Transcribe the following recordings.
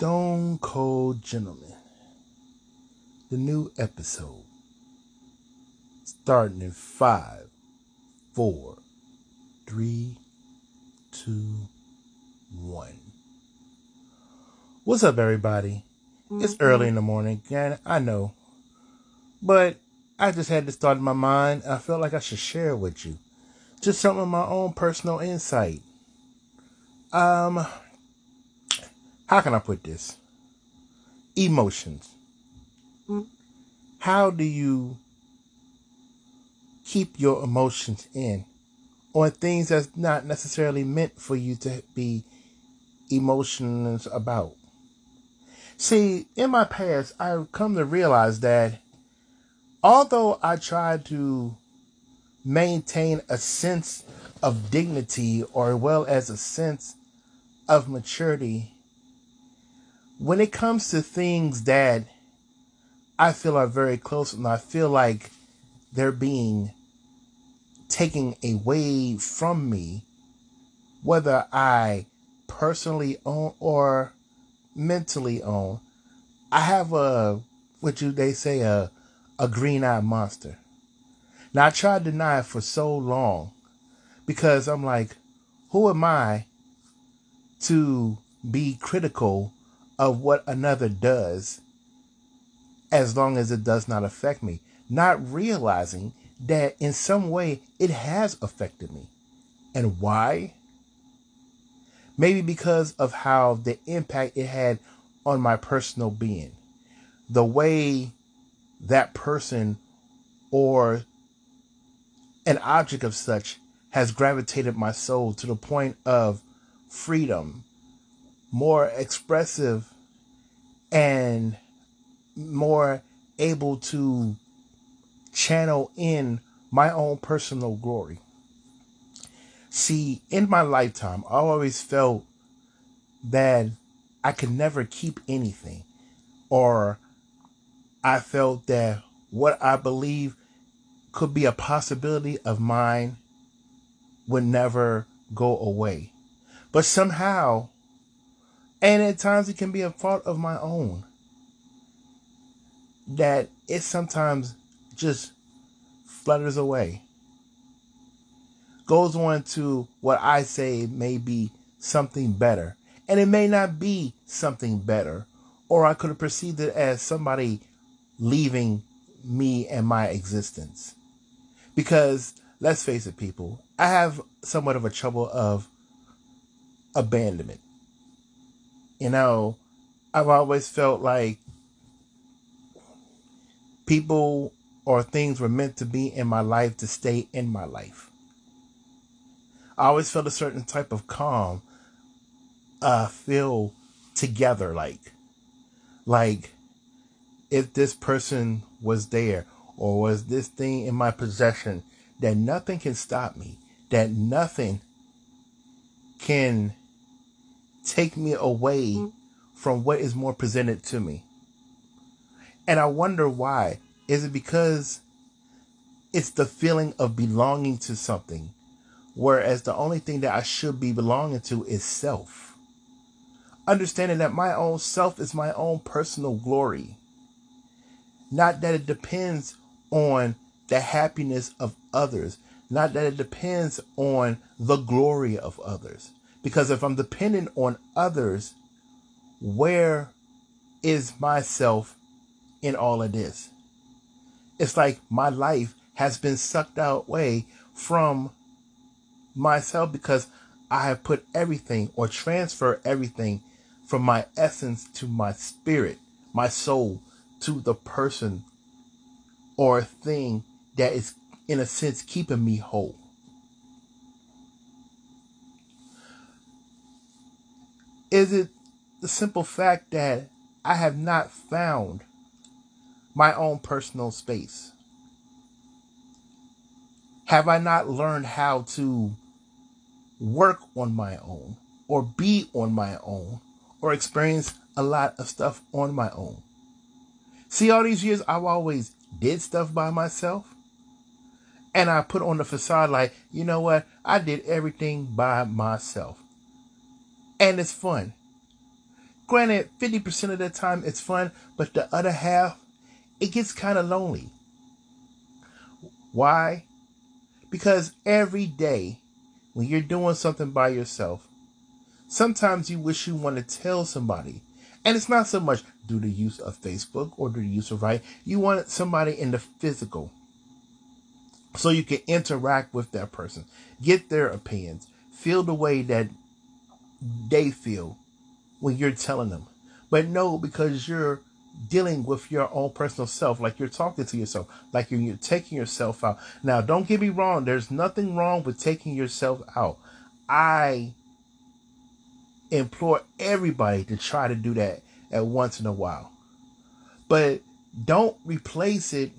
Stone Cold Gentleman. The new episode. Starting in five, four, three, two, one. What's up, everybody? Mm-hmm. It's early in the morning, and I know. But I just had this thought in my mind. I felt like I should share it with you. Just something of my own personal insight. Um, how can I put this? Emotions. Mm. How do you keep your emotions in on things that's not necessarily meant for you to be emotions about? See, in my past, I've come to realize that although I tried to maintain a sense of dignity or well as a sense of maturity when it comes to things that I feel are very close and I feel like they're being taken away from me, whether I personally own or mentally own, I have a what you they say a a green eyed monster. Now I tried to deny it for so long because I'm like, who am I to be critical of what another does as long as it does not affect me, not realizing that in some way it has affected me. And why? Maybe because of how the impact it had on my personal being. The way that person or an object of such has gravitated my soul to the point of freedom more expressive and more able to channel in my own personal glory. See, in my lifetime, I always felt that I could never keep anything, or I felt that what I believe could be a possibility of mine would never go away. But somehow, and at times it can be a fault of my own. That it sometimes just flutters away. Goes on to what I say may be something better. And it may not be something better. Or I could have perceived it as somebody leaving me and my existence. Because let's face it, people, I have somewhat of a trouble of abandonment you know, I've always felt like people or things were meant to be in my life to stay in my life. I always felt a certain type of calm, uh, feel together like, like if this person was there or was this thing in my possession, that nothing can stop me, that nothing can take me away mm-hmm. from what is more presented to me. And I wonder why. Is it because it's the feeling of belonging to something, whereas the only thing that I should be belonging to is self? Understanding that my own self is my own personal glory. Not that it depends on the happiness of others, not that it depends on the glory of others. Because if I'm dependent on others, where is myself in all of this? It's like my life has been sucked out away from myself because I have put everything or transfer everything from my essence to my spirit, my soul to the person or thing that is in a sense keeping me whole. Is it the simple fact that I have not found my own personal space? Have I not learned how to work on my own or be on my own or experience a lot of stuff on my own? See, all these years I've always did stuff by myself. And I put on the facade like, you know what? I did everything by myself and it's fun. Granted, 50% of the time it's fun, but the other half, it gets kind of lonely. Why? Because every day when you're doing something by yourself, sometimes you wish you want to tell somebody. And it's not so much due to use of Facebook or the use of right. You want somebody in the physical. So you can interact with that person, get their opinions, feel the way that they feel when you're telling them. But no, because you're dealing with your own personal self, like you're talking to yourself, like you're, you're taking yourself out. Now, don't get me wrong, there's nothing wrong with taking yourself out. I implore everybody to try to do that at once in a while. But don't replace it,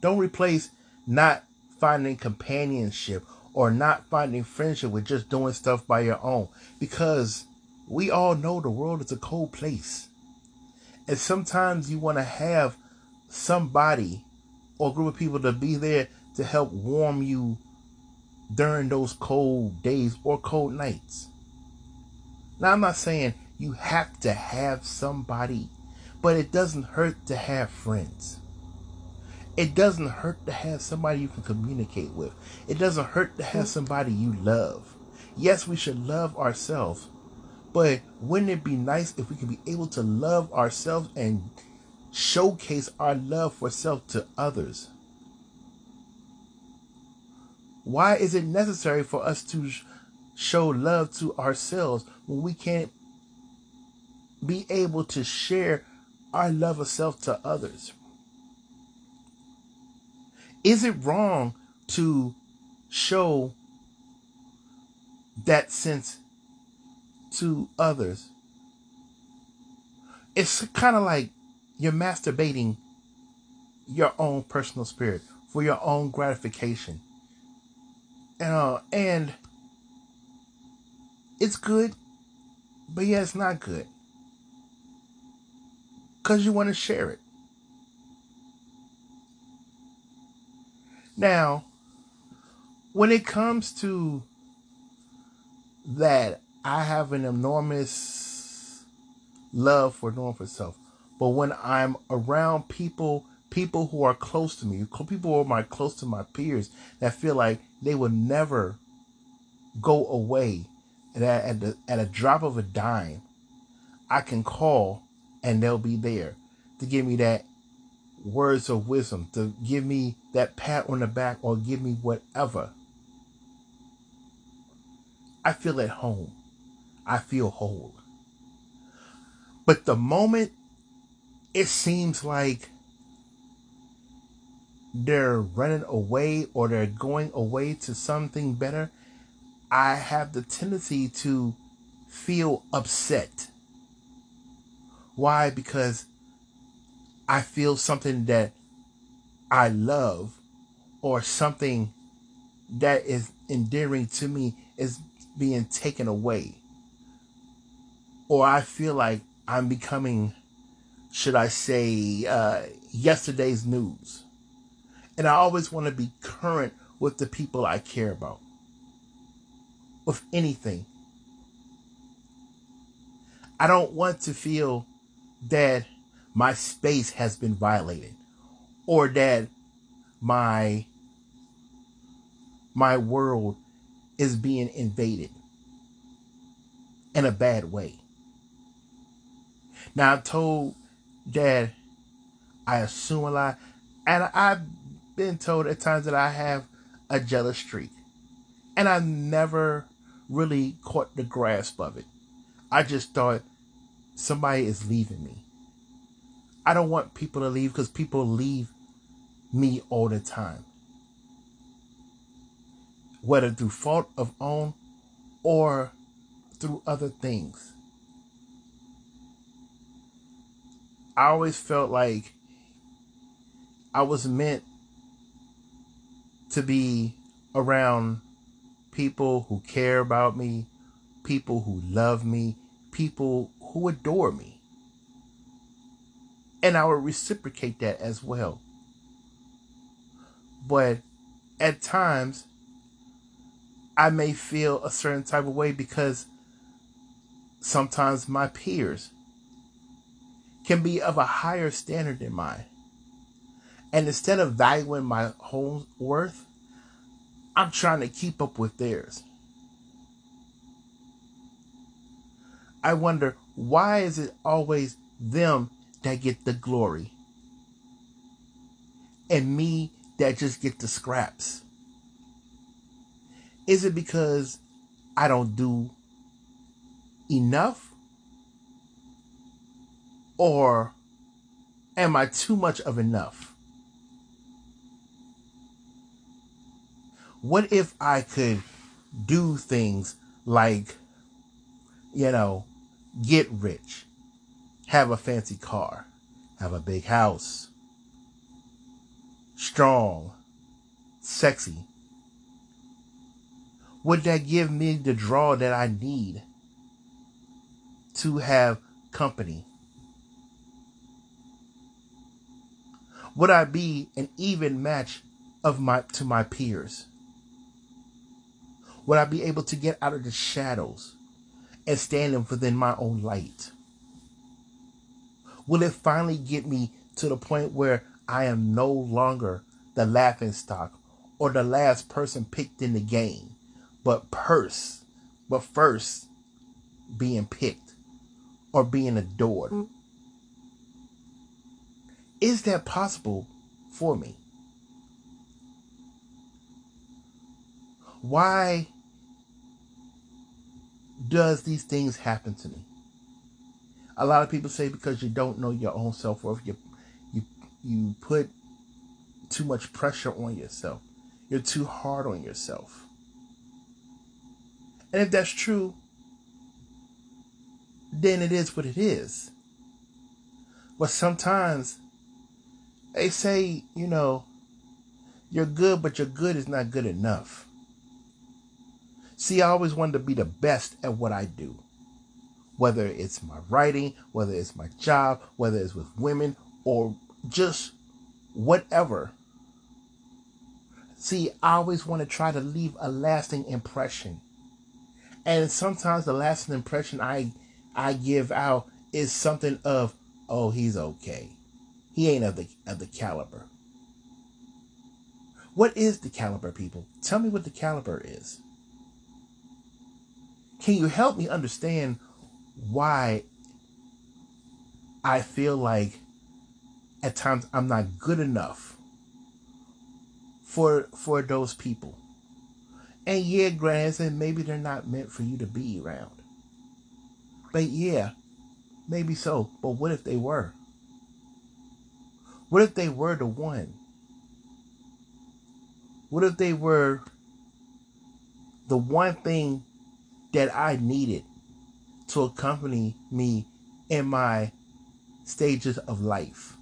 don't replace not finding companionship or not finding friendship with just doing stuff by your own. Because we all know the world is a cold place. And sometimes you want to have somebody or group of people to be there to help warm you during those cold days or cold nights. Now, I'm not saying you have to have somebody, but it doesn't hurt to have friends. It doesn't hurt to have somebody you can communicate with. It doesn't hurt to have somebody you love. Yes, we should love ourselves, but wouldn't it be nice if we could be able to love ourselves and showcase our love for self to others? Why is it necessary for us to show love to ourselves when we can't be able to share our love of self to others? Is it wrong to show that sense to others? It's kind of like you're masturbating your own personal spirit for your own gratification. Uh, and it's good, but yeah, it's not good. Because you want to share it. Now, when it comes to that, I have an enormous love for doing for self. But when I'm around people, people who are close to me, people who are my close to my peers, that feel like they will never go away, that at the, at a drop of a dime, I can call and they'll be there to give me that words of wisdom, to give me that pat on the back or give me whatever. I feel at home. I feel whole. But the moment it seems like they're running away or they're going away to something better, I have the tendency to feel upset. Why? Because I feel something that I love or something that is endearing to me is being taken away. Or I feel like I'm becoming, should I say, uh, yesterday's news. And I always want to be current with the people I care about, with anything. I don't want to feel that my space has been violated or that my my world is being invaded in a bad way. Now I've told that I assume a lot, and I've been told at times that I have a jealous streak, and I never really caught the grasp of it. I just thought somebody is leaving me. I don't want people to leave because people leave me all the time. Whether through fault of own or through other things. I always felt like I was meant to be around people who care about me, people who love me, people who adore me. And I would reciprocate that as well. But at times, I may feel a certain type of way because sometimes my peers can be of a higher standard than mine. And instead of valuing my whole worth, I'm trying to keep up with theirs. I wonder why is it always them that get the glory and me that just get the scraps? Is it because I don't do enough? Or am I too much of enough? What if I could do things like, you know, get rich, have a fancy car, have a big house, strong, sexy? Would that give me the draw that I need to have company? Would I be an even match of my to my peers? Would I be able to get out of the shadows and stand within my own light? Will it finally get me to the point where I am no longer the laughing stock or the last person picked in the game, but purse, but first being picked or being adored? Mm. Is that possible for me? Why does these things happen to me? A lot of people say because you don't know your own self worth, you you you put too much pressure on yourself. You're too hard on yourself. And if that's true, then it is what it is. But sometimes they say, you know, you're good, but your good is not good enough. See, I always wanted to be the best at what I do. Whether it's my writing, whether it's my job, whether it's with women, or just whatever. See, I always want to try to leave a lasting impression. And sometimes the lasting impression I I give out is something of, oh, he's okay. He ain't of the of the caliber. What is the caliber, people? Tell me what the caliber is. Can you help me understand why I feel like at times I'm not good enough for for those people? And yeah, granted, maybe they're not meant for you to be around. But yeah, maybe so. But what if they were? What if they were the one? What if they were the one thing that I needed to accompany me in my stages of life?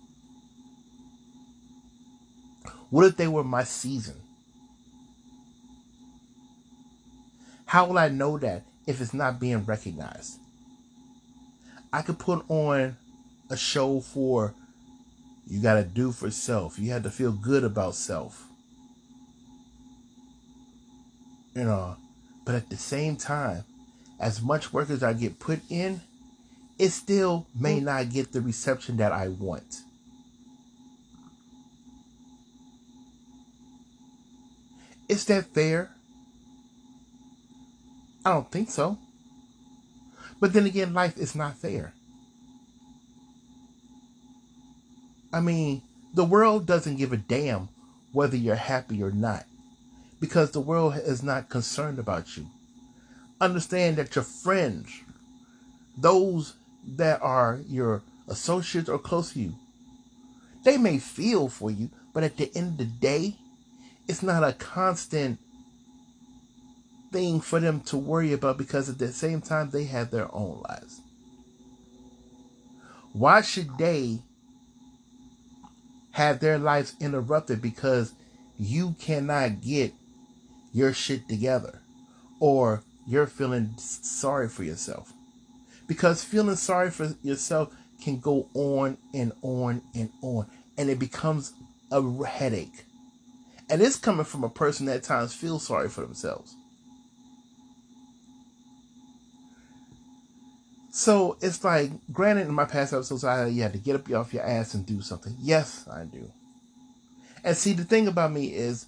What if they were my season? How will I know that if it's not being recognized? I could put on a show for you got to do for self. You had to feel good about self. You know, but at the same time, as much work as I get put in, it still may mm. not get the reception that I want. Is that fair? I don't think so. But then again, life is not fair. I mean, the world doesn't give a damn whether you're happy or not because the world is not concerned about you. Understand that your friends, those that are your associates or close to you, they may feel for you, but at the end of the day, it's not a constant thing for them to worry about because at the same time they have their own lives. Why should they have their lives interrupted because you cannot get your shit together or you're feeling sorry for yourself. Because feeling sorry for yourself can go on and on and on, and it becomes a headache. And it's coming from a person that at times feels sorry for themselves. So it's like, granted, in my past episodes, I you had to get up off your ass and do something. Yes, I do. And see, the thing about me is,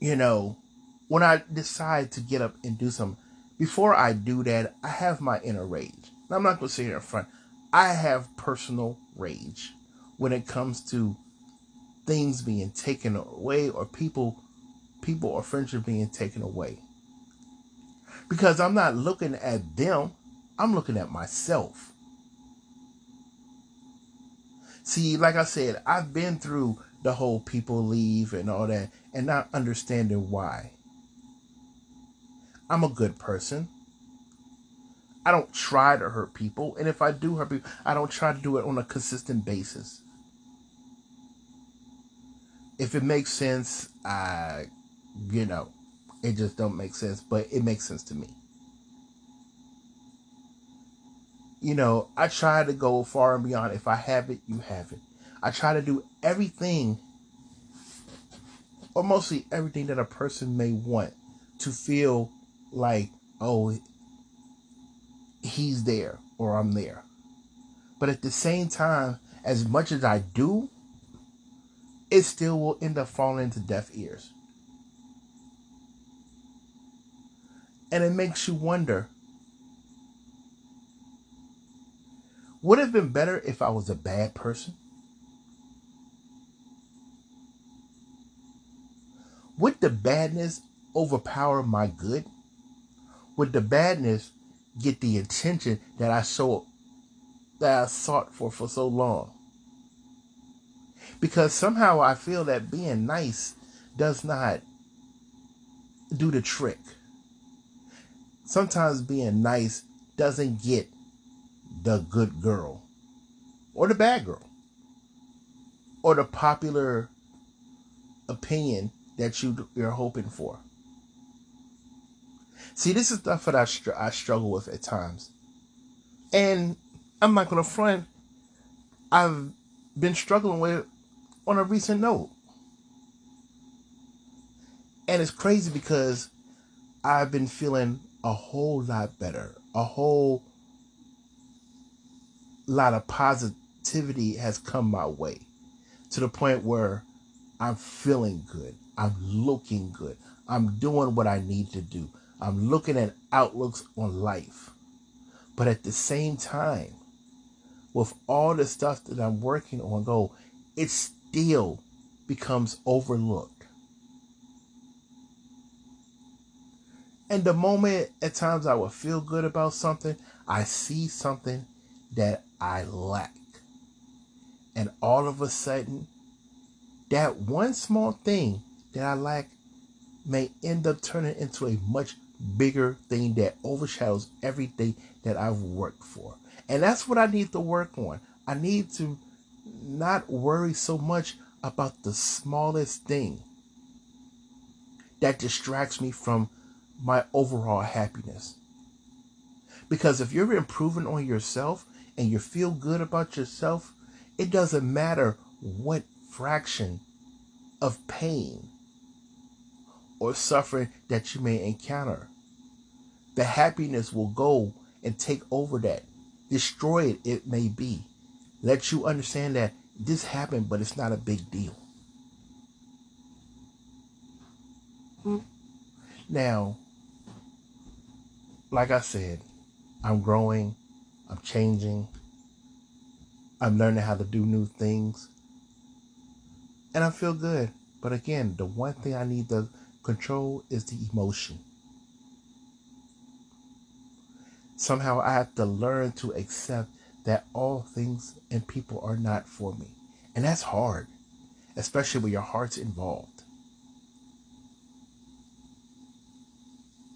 you know, when I decide to get up and do something, before I do that, I have my inner rage. I'm not going to sit here in front. I have personal rage when it comes to things being taken away or people people or friendship being taken away. Because I'm not looking at them, I'm looking at myself. See, like I said, I've been through the whole people leave and all that and not understanding why. I'm a good person. I don't try to hurt people. And if I do hurt people, I don't try to do it on a consistent basis. If it makes sense, I, you know, it just don't make sense, but it makes sense to me. You know, I try to go far and beyond. If I have it, you have it. I try to do everything, or mostly everything that a person may want to feel like, oh, he's there or I'm there. But at the same time, as much as I do, it still will end up falling into deaf ears. And it makes you wonder would it have been better if I was a bad person? Would the badness overpower my good? Would the badness get the attention that I so that I sought for for so long? Because somehow I feel that being nice does not do the trick. Sometimes being nice doesn't get the good girl or the bad girl or the popular opinion that you, you're hoping for. See, this is stuff that I, str- I struggle with at times. And I'm not going to front, I've been struggling with on a recent note. And it's crazy because I've been feeling a whole lot better. A whole lot of positivity has come my way to the point where I'm feeling good. I'm looking good. I'm doing what I need to do. I'm looking at outlooks on life. But at the same time, with all the stuff that I'm working on, go, it still becomes overlooked. And the moment at times I will feel good about something, I see something that I lack. And all of a sudden, that one small thing that I lack may end up turning into a much bigger thing that overshadows everything that I've worked for. And that's what I need to work on. I need to not worry so much about the smallest thing that distracts me from my overall happiness. Because if you're improving on yourself and you feel good about yourself, it doesn't matter what fraction of pain or suffering that you may encounter. The happiness will go and take over that, destroy it, it may be. Let you understand that this happened, but it's not a big deal. Mm-hmm. Now, like I said, I'm growing, I'm changing, I'm learning how to do new things, and I feel good. But again, the one thing I need to control is the emotion. Somehow I have to learn to accept that all things and people are not for me. And that's hard, especially when your heart's involved.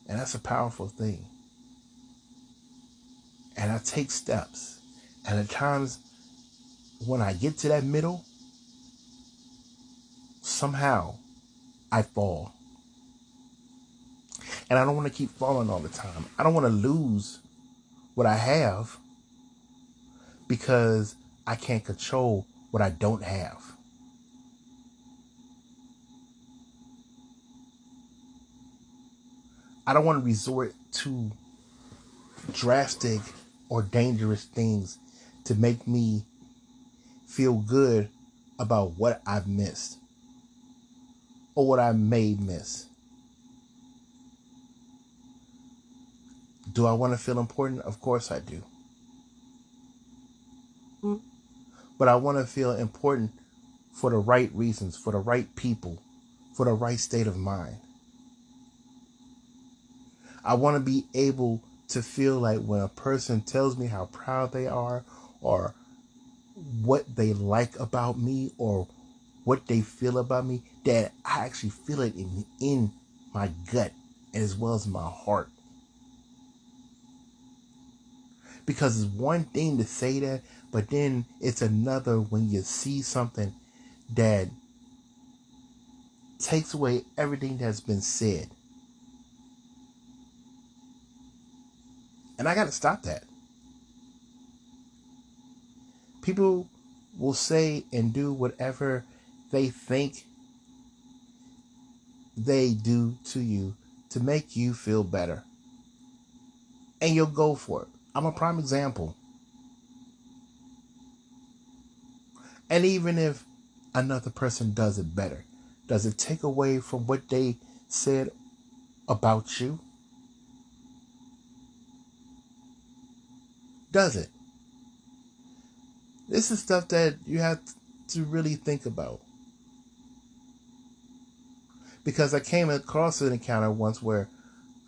And that's a powerful thing. And I take steps. And at times, when I get to that middle, somehow I fall. And I don't want to keep falling all the time. I don't want to lose what I have because I can't control what I don't have. I don't want to resort to drastic or dangerous things to make me feel good about what I've missed or what I may miss. Do I want to feel important? Of course I do. Mm. But I want to feel important for the right reasons, for the right people, for the right state of mind. I want to be able to feel like when a person tells me how proud they are or what they like about me or what they feel about me, that I actually feel it in, in my gut as well as my heart. Because it's one thing to say that, but then it's another when you see something that takes away everything that's been said. And I got to stop that. People will say and do whatever they think they do to you to make you feel better. And you'll go for it. I'm a prime example. And even if another person does it better, does it take away from what they said about you? Does it? This is stuff that you have to really think about. Because I came across an encounter once where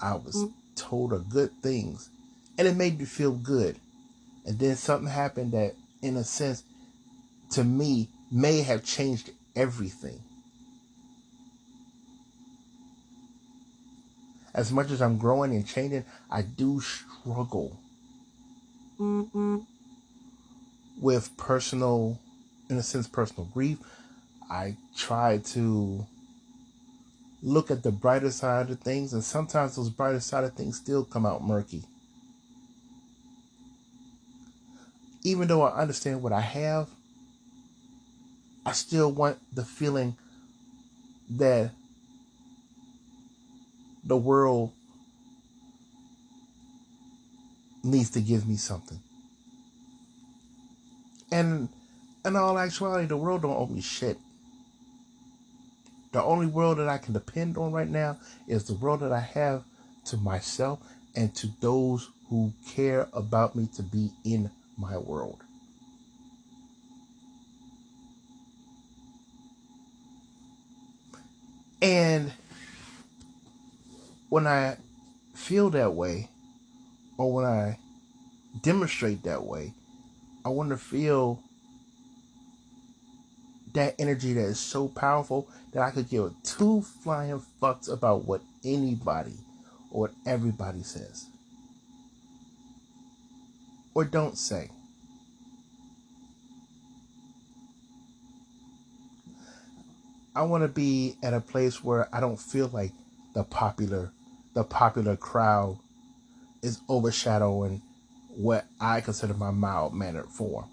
I was mm. told of good things and it made me feel good. And then something happened that, in a sense, to me, may have changed everything. As much as I'm growing and changing, I do struggle mm-hmm. with personal, in a sense, personal grief. I try to look at the brighter side of things, and sometimes those brighter side of things still come out murky. Even though I understand what I have, I still want the feeling that the world needs to give me something. And in all actuality, the world don't owe me shit. The only world that I can depend on right now is the world that I have to myself and to those who care about me to be in my world. And when I feel that way, or when I demonstrate that way, I want to feel that energy that is so powerful that I could give two flying fucks about what anybody or what everybody says or don't say. I want to be at a place where I don't feel like the popular the popular crowd is overshadowing what I consider my mild mannered form.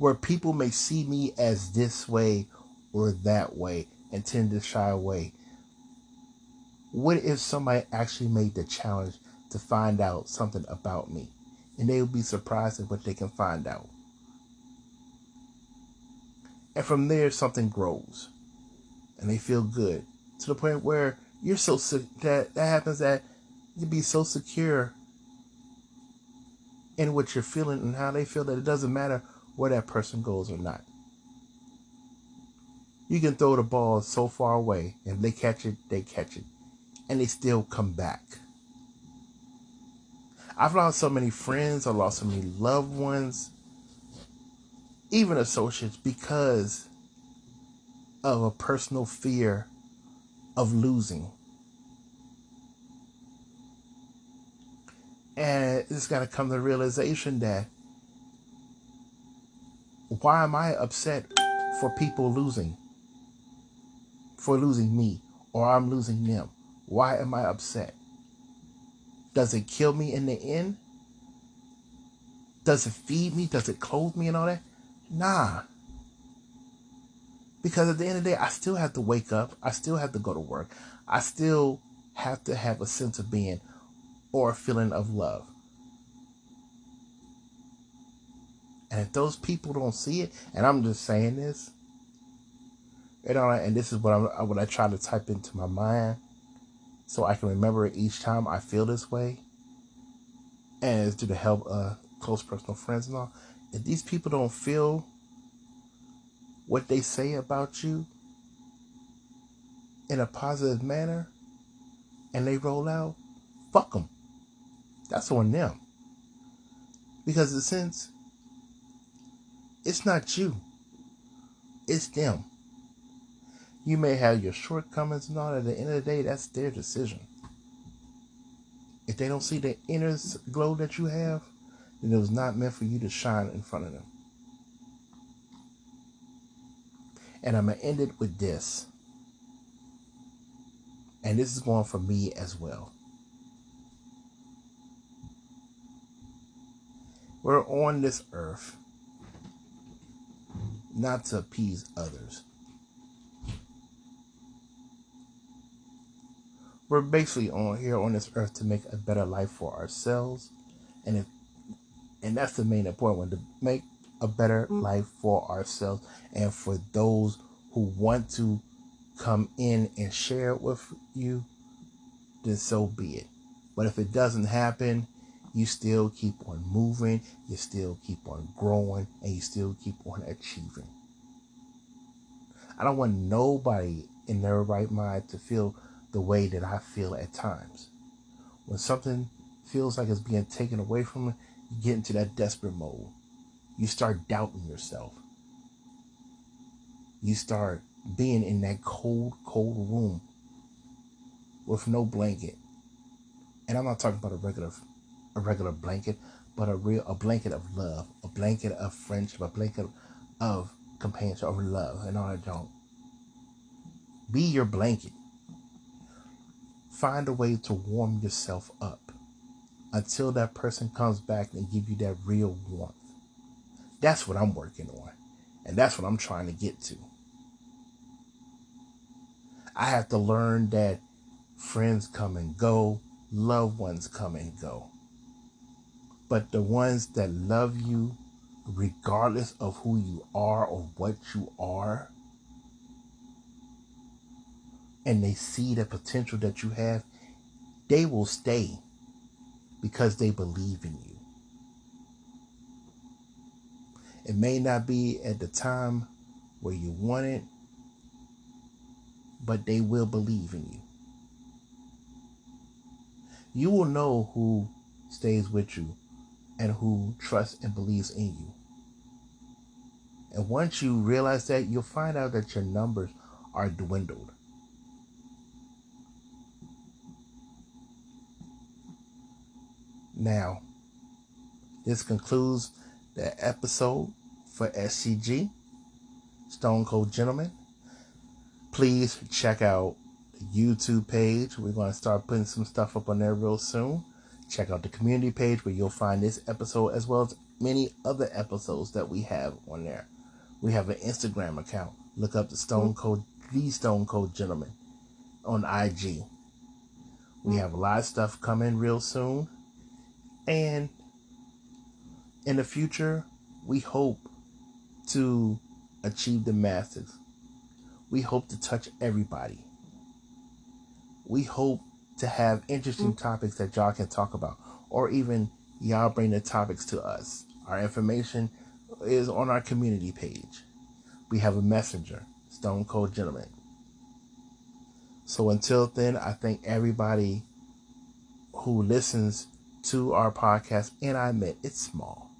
where people may see me as this way or that way and tend to shy away. What if somebody actually made the challenge to find out something about me? And they will be surprised at what they can find out. And from there, something grows. And they feel good to the point where you're so that that happens that you be so secure in what you're feeling and how they feel that it doesn't matter where that person goes or not. You can throw the ball so far away, and they catch it, they catch it, and they still come back. I've lost so many friends, I've lost so many loved ones, even associates, because of a personal fear of losing. And it's got to come to the realization that why am I upset for people losing? For losing me or I'm losing them? Why am I upset? Does it kill me in the end? Does it feed me? Does it clothe me and all that? Nah. Because at the end of the day, I still have to wake up. I still have to go to work. I still have to have a sense of being or a feeling of love. And if those people don't see it, and I'm just saying this, you know, and this is what I'm what I try to type into my mind, so I can remember it each time I feel this way, and it's due to help uh, close personal friends and all. If these people don't feel what they say about you in a positive manner, and they roll out, fuck them. That's on them. Because in a sense, it's not you. It's them. You may have your shortcomings and all. At the end of the day, that's their decision. If they don't see the inner glow that you have, then it was not meant for you to shine in front of them. And I'm going to end it with this. And this is going for me as well. We're on this earth not to appease others. We're basically on here on this earth to make a better life for ourselves, and if and that's the main important one to make a better mm. life for ourselves and for those who want to come in and share it with you, then so be it. But if it doesn't happen, you still keep on moving, you still keep on growing, and you still keep on achieving. I don't want nobody in their right mind to feel the way that I feel at times. When something feels like it's being taken away from you, you get into that desperate mode. You start doubting yourself. You start being in that cold, cold room with no blanket. And I'm not talking about a regular a regular blanket, but a real a blanket of love, a blanket of friendship, a blanket of companionship, of love, and all that don't. Be your blanket. Find a way to warm yourself up until that person comes back and give you that real warmth. That's what I'm working on. And that's what I'm trying to get to. I have to learn that friends come and go, loved ones come and go. But the ones that love you, regardless of who you are or what you are, and they see the potential that you have, they will stay because they believe in you. It may not be at the time where you want it, but they will believe in you. You will know who stays with you and who trusts and believes in you. And once you realize that, you'll find out that your numbers are dwindled. Now, this concludes the episode for SCG, Stone Cold Gentleman. Please check out the YouTube page. We're going to start putting some stuff up on there real soon. Check out the community page where you'll find this episode as well as many other episodes that we have on there. We have an Instagram account. Look up the Stone Cold, the Stone Cold Gentleman on IG. We have a lot of stuff coming real soon. And in the future, we hope to achieve the masses. We hope to touch everybody. We hope to have interesting mm-hmm. topics that y'all can talk about, or even y'all bring the topics to us. Our information is on our community page. We have a messenger, Stone Cold Gentleman. So until then, I thank everybody who listens to our podcast, and I admit it's small.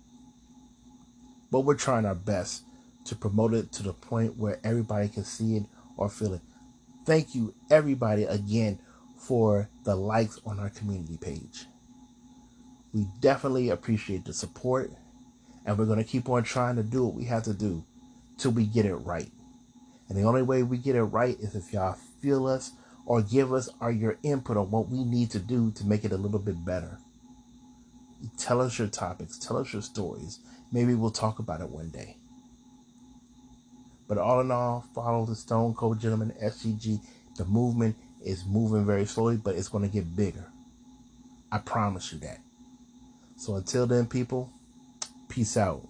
But we're trying our best to promote it to the point where everybody can see it or feel it. Thank you, everybody, again for the likes on our community page. We definitely appreciate the support, and we're going to keep on trying to do what we have to do till we get it right. And the only way we get it right is if y'all feel us or give us our your input on what we need to do to make it a little bit better. Tell us your topics, tell us your stories. Maybe we'll talk about it one day. But all in all, follow the Stone Cold Gentleman SCG. The movement is moving very slowly, but it's going to get bigger. I promise you that. So until then, people, peace out.